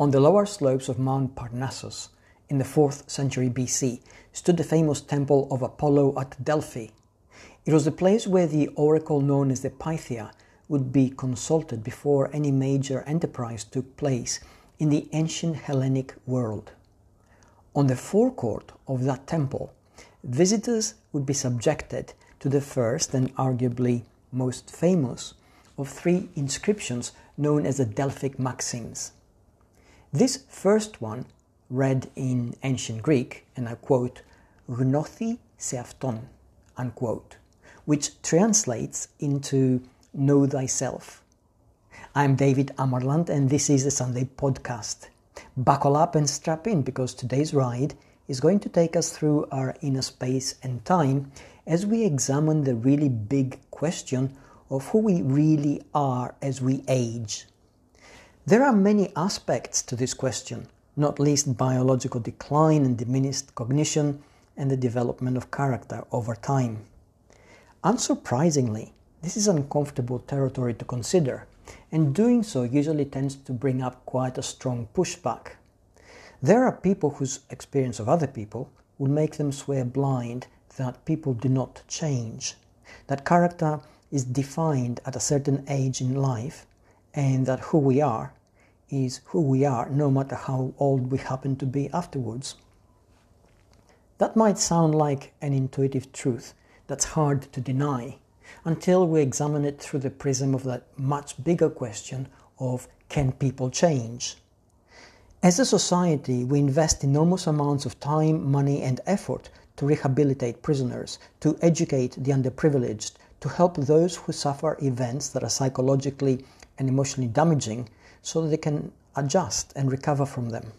On the lower slopes of Mount Parnassus, in the 4th century BC, stood the famous temple of Apollo at Delphi. It was the place where the oracle known as the Pythia would be consulted before any major enterprise took place in the ancient Hellenic world. On the forecourt of that temple, visitors would be subjected to the first and arguably most famous of three inscriptions known as the Delphic Maxims. This first one, read in ancient Greek, and I quote, Gnothi seafton, unquote, which translates into Know Thyself. I'm David Amerland, and this is the Sunday podcast. Buckle up and strap in because today's ride is going to take us through our inner space and time as we examine the really big question of who we really are as we age. There are many aspects to this question, not least biological decline and diminished cognition and the development of character over time. Unsurprisingly, this is uncomfortable territory to consider, and doing so usually tends to bring up quite a strong pushback. There are people whose experience of other people will make them swear blind that people do not change, that character is defined at a certain age in life, and that who we are is who we are no matter how old we happen to be afterwards. That might sound like an intuitive truth that's hard to deny until we examine it through the prism of that much bigger question of can people change? As a society, we invest enormous amounts of time, money, and effort to rehabilitate prisoners, to educate the underprivileged, to help those who suffer events that are psychologically and emotionally damaging so that they can adjust and recover from them.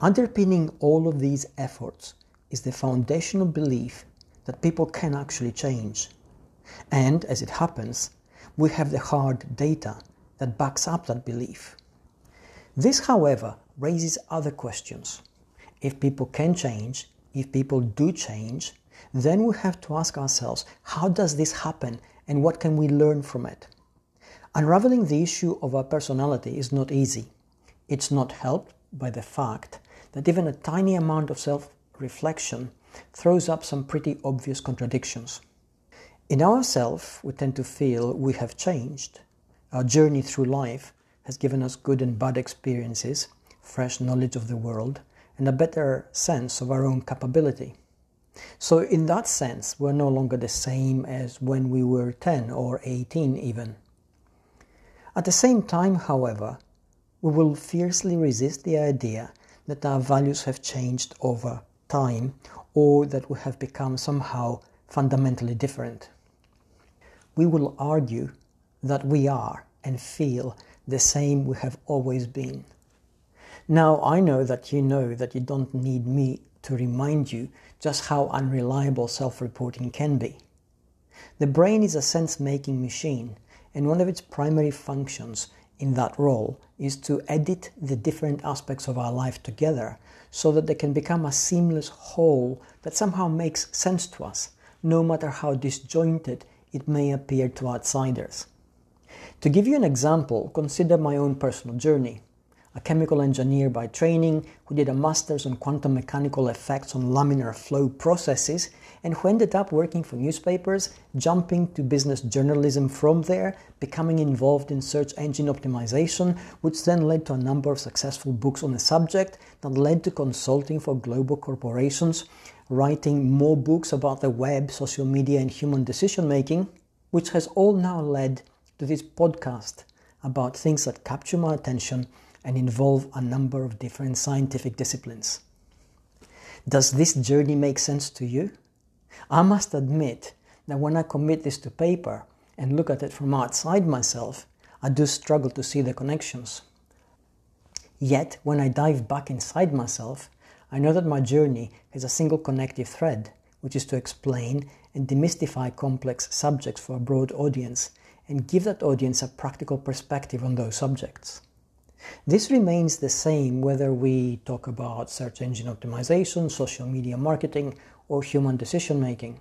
Underpinning all of these efforts is the foundational belief that people can actually change. And as it happens, we have the hard data that backs up that belief. This, however, raises other questions. If people can change, if people do change, then we have to ask ourselves how does this happen and what can we learn from it? Unraveling the issue of our personality is not easy. It's not helped by the fact that even a tiny amount of self reflection throws up some pretty obvious contradictions. In ourself, we tend to feel we have changed. Our journey through life has given us good and bad experiences, fresh knowledge of the world, and a better sense of our own capability. So, in that sense, we're no longer the same as when we were 10 or 18, even. At the same time, however, we will fiercely resist the idea that our values have changed over time or that we have become somehow fundamentally different. We will argue that we are and feel the same we have always been. Now, I know that you know that you don't need me to remind you just how unreliable self reporting can be. The brain is a sense making machine and one of its primary functions in that role is to edit the different aspects of our life together so that they can become a seamless whole that somehow makes sense to us, no matter how disjointed it may appear to outsiders. To give you an example, consider my own personal journey a chemical engineer by training who did a master's on quantum mechanical effects on laminar flow processes and who ended up working for newspapers, jumping to business journalism from there, becoming involved in search engine optimization, which then led to a number of successful books on the subject that led to consulting for global corporations, writing more books about the web, social media, and human decision making, which has all now led to this podcast about things that capture my attention and involve a number of different scientific disciplines. Does this journey make sense to you? I must admit that when I commit this to paper and look at it from outside myself, I do struggle to see the connections. Yet, when I dive back inside myself, I know that my journey has a single connective thread, which is to explain and demystify complex subjects for a broad audience and give that audience a practical perspective on those subjects. This remains the same whether we talk about search engine optimization, social media marketing, or human decision making.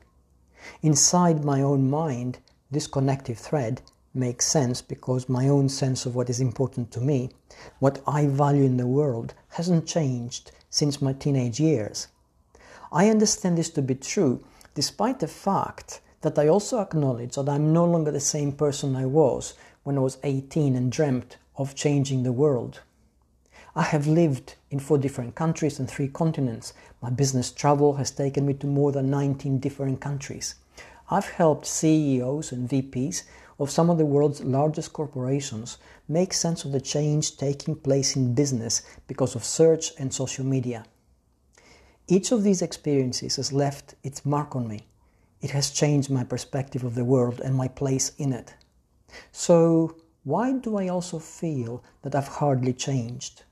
Inside my own mind, this connective thread makes sense because my own sense of what is important to me, what I value in the world, hasn't changed since my teenage years. I understand this to be true despite the fact that I also acknowledge that I'm no longer the same person I was when I was 18 and dreamt of changing the world. I have lived in four different countries and three continents. My business travel has taken me to more than 19 different countries. I've helped CEOs and VPs of some of the world's largest corporations make sense of the change taking place in business because of search and social media. Each of these experiences has left its mark on me. It has changed my perspective of the world and my place in it. So, why do I also feel that I've hardly changed?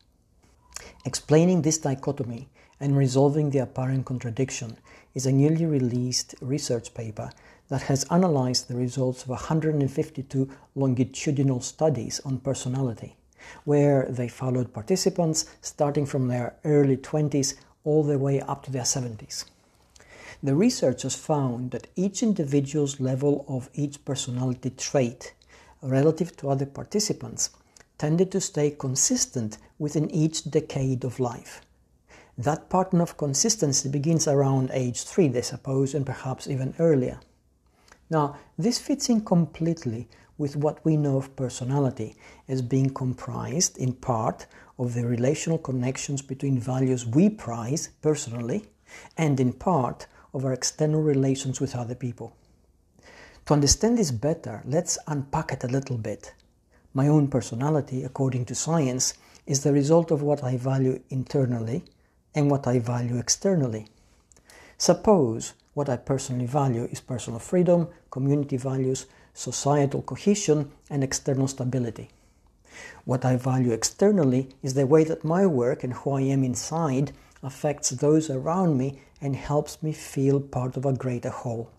Explaining this dichotomy and resolving the apparent contradiction is a newly released research paper that has analyzed the results of 152 longitudinal studies on personality, where they followed participants starting from their early 20s all the way up to their 70s. The researchers found that each individual's level of each personality trait relative to other participants tended to stay consistent within each decade of life. That pattern of consistency begins around age 3, they suppose, and perhaps even earlier. Now, this fits in completely with what we know of personality as being comprised in part of the relational connections between values we prize personally and in part of our external relations with other people. To understand this better, let's unpack it a little bit. My own personality, according to science, is the result of what I value internally and what I value externally. Suppose what I personally value is personal freedom, community values, societal cohesion, and external stability. What I value externally is the way that my work and who I am inside affects those around me and helps me feel part of a greater whole.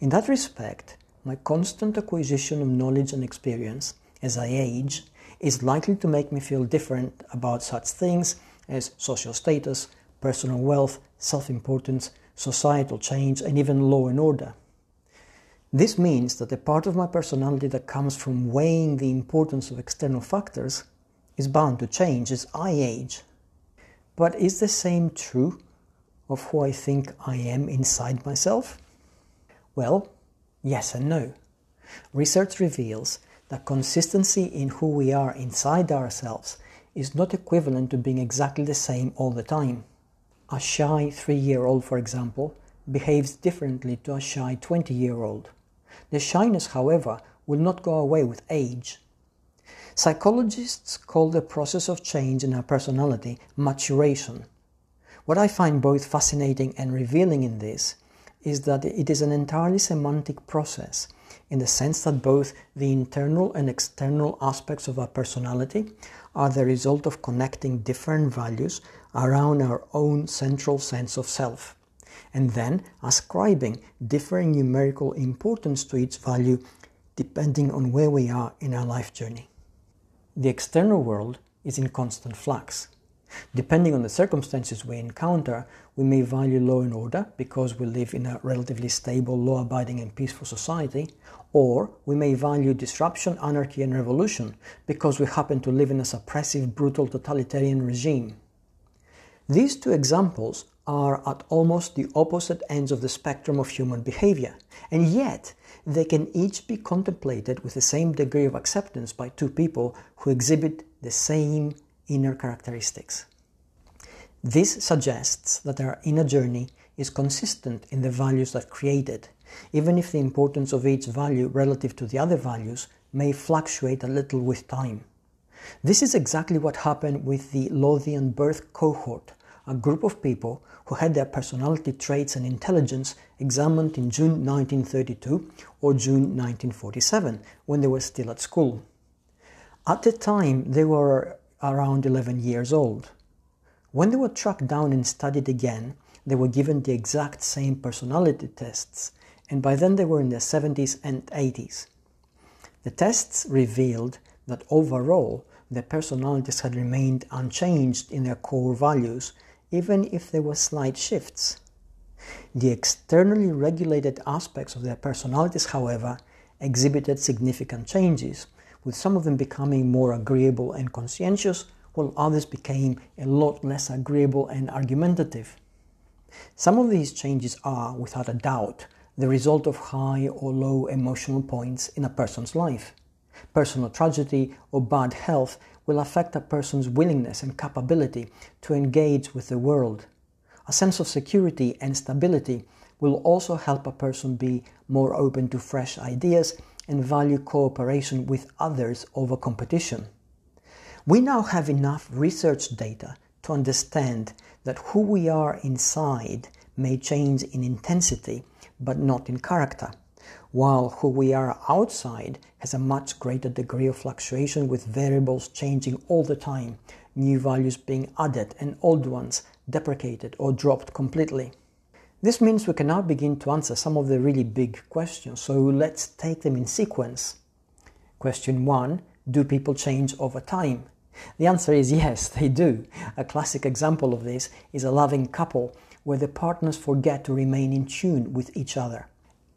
In that respect, my constant acquisition of knowledge and experience as I age is likely to make me feel different about such things as social status, personal wealth, self importance, societal change, and even law and order. This means that the part of my personality that comes from weighing the importance of external factors is bound to change as I age. But is the same true of who I think I am inside myself? Well, yes and no. Research reveals that consistency in who we are inside ourselves is not equivalent to being exactly the same all the time. A shy three year old, for example, behaves differently to a shy 20 year old. The shyness, however, will not go away with age. Psychologists call the process of change in our personality maturation. What I find both fascinating and revealing in this is that it is an entirely semantic process in the sense that both the internal and external aspects of our personality are the result of connecting different values around our own central sense of self, and then ascribing different numerical importance to each value depending on where we are in our life journey. The external world is in constant flux. Depending on the circumstances we encounter, we may value law and order because we live in a relatively stable, law abiding, and peaceful society, or we may value disruption, anarchy, and revolution because we happen to live in a suppressive, brutal, totalitarian regime. These two examples are at almost the opposite ends of the spectrum of human behavior, and yet they can each be contemplated with the same degree of acceptance by two people who exhibit the same inner characteristics. This suggests that our inner journey is consistent in the values that create it, even if the importance of each value relative to the other values may fluctuate a little with time. This is exactly what happened with the Lothian birth cohort, a group of people who had their personality traits and intelligence examined in June 1932 or June 1947 when they were still at school. At the time, they were around 11 years old. When they were tracked down and studied again, they were given the exact same personality tests, and by then they were in their 70s and 80s. The tests revealed that overall, their personalities had remained unchanged in their core values, even if there were slight shifts. The externally regulated aspects of their personalities, however, exhibited significant changes, with some of them becoming more agreeable and conscientious, while others became a lot less agreeable and argumentative. Some of these changes are, without a doubt, the result of high or low emotional points in a person's life. Personal tragedy or bad health will affect a person's willingness and capability to engage with the world. A sense of security and stability will also help a person be more open to fresh ideas and value cooperation with others over competition. We now have enough research data to understand that who we are inside may change in intensity but not in character, while who we are outside has a much greater degree of fluctuation with variables changing all the time, new values being added and old ones deprecated or dropped completely. This means we can now begin to answer some of the really big questions, so let's take them in sequence. Question 1 Do people change over time? The answer is yes, they do. A classic example of this is a loving couple where the partners forget to remain in tune with each other.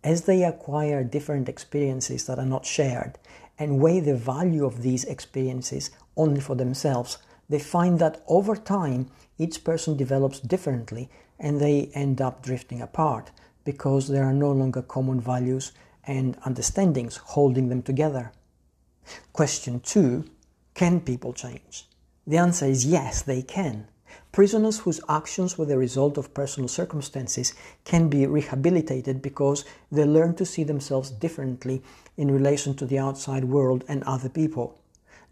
As they acquire different experiences that are not shared and weigh the value of these experiences only for themselves, they find that over time each person develops differently and they end up drifting apart because there are no longer common values and understandings holding them together. Question 2 Can people change? The answer is yes, they can. Prisoners whose actions were the result of personal circumstances can be rehabilitated because they learn to see themselves differently in relation to the outside world and other people.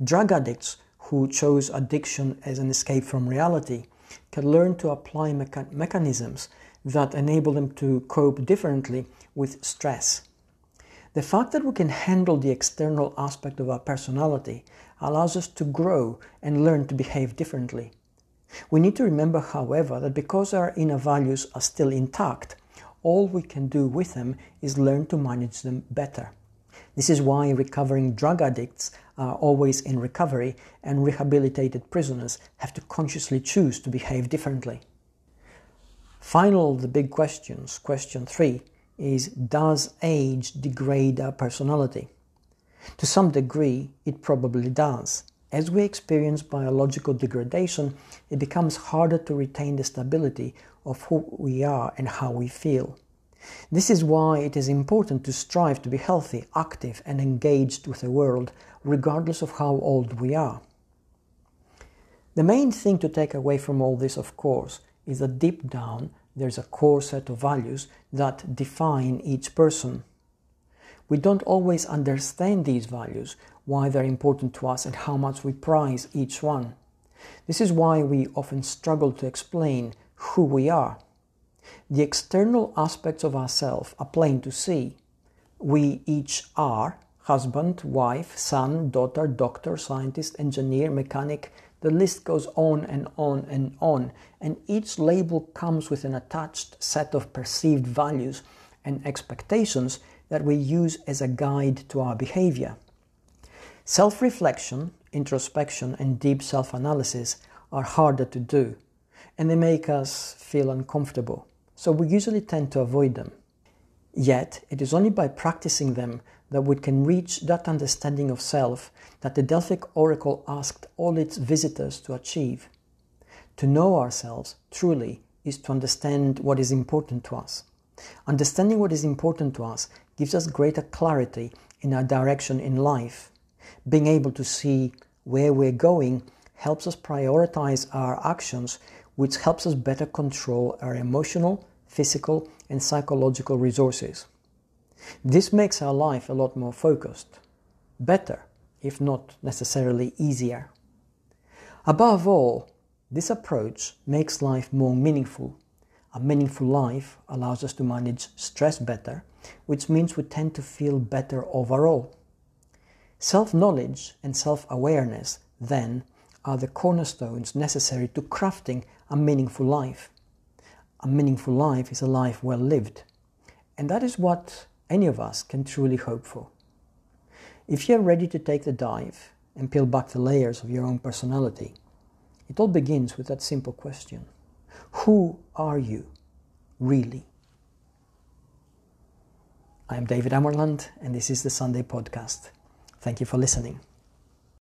Drug addicts who chose addiction as an escape from reality can learn to apply mecha- mechanisms that enable them to cope differently with stress. The fact that we can handle the external aspect of our personality allows us to grow and learn to behave differently. We need to remember, however, that because our inner values are still intact, all we can do with them is learn to manage them better. This is why recovering drug addicts are always in recovery and rehabilitated prisoners have to consciously choose to behave differently. Final the big questions, question three, is Does age degrade our personality? To some degree, it probably does. As we experience biological degradation, it becomes harder to retain the stability of who we are and how we feel. This is why it is important to strive to be healthy, active, and engaged with the world, regardless of how old we are. The main thing to take away from all this, of course, is that deep down there's a core set of values that define each person. We don't always understand these values, why they're important to us, and how much we prize each one. This is why we often struggle to explain who we are. The external aspects of ourselves are plain to see. We each are husband, wife, son, daughter, doctor, scientist, engineer, mechanic. The list goes on and on and on, and each label comes with an attached set of perceived values and expectations that we use as a guide to our behavior. Self reflection, introspection, and deep self analysis are harder to do, and they make us feel uncomfortable, so we usually tend to avoid them. Yet, it is only by practicing them that we can reach that understanding of self that the Delphic Oracle asked all its visitors to achieve. To know ourselves truly is to understand what is important to us. Understanding what is important to us gives us greater clarity in our direction in life. Being able to see where we're going helps us prioritize our actions, which helps us better control our emotional, physical, and psychological resources. This makes our life a lot more focused, better, if not necessarily easier. Above all, this approach makes life more meaningful. A meaningful life allows us to manage stress better which means we tend to feel better overall. Self knowledge and self awareness, then, are the cornerstones necessary to crafting a meaningful life. A meaningful life is a life well lived, and that is what any of us can truly hope for. If you're ready to take the dive and peel back the layers of your own personality, it all begins with that simple question Who are you, really? I'm David Amerland, and this is the Sunday Podcast. Thank you for listening.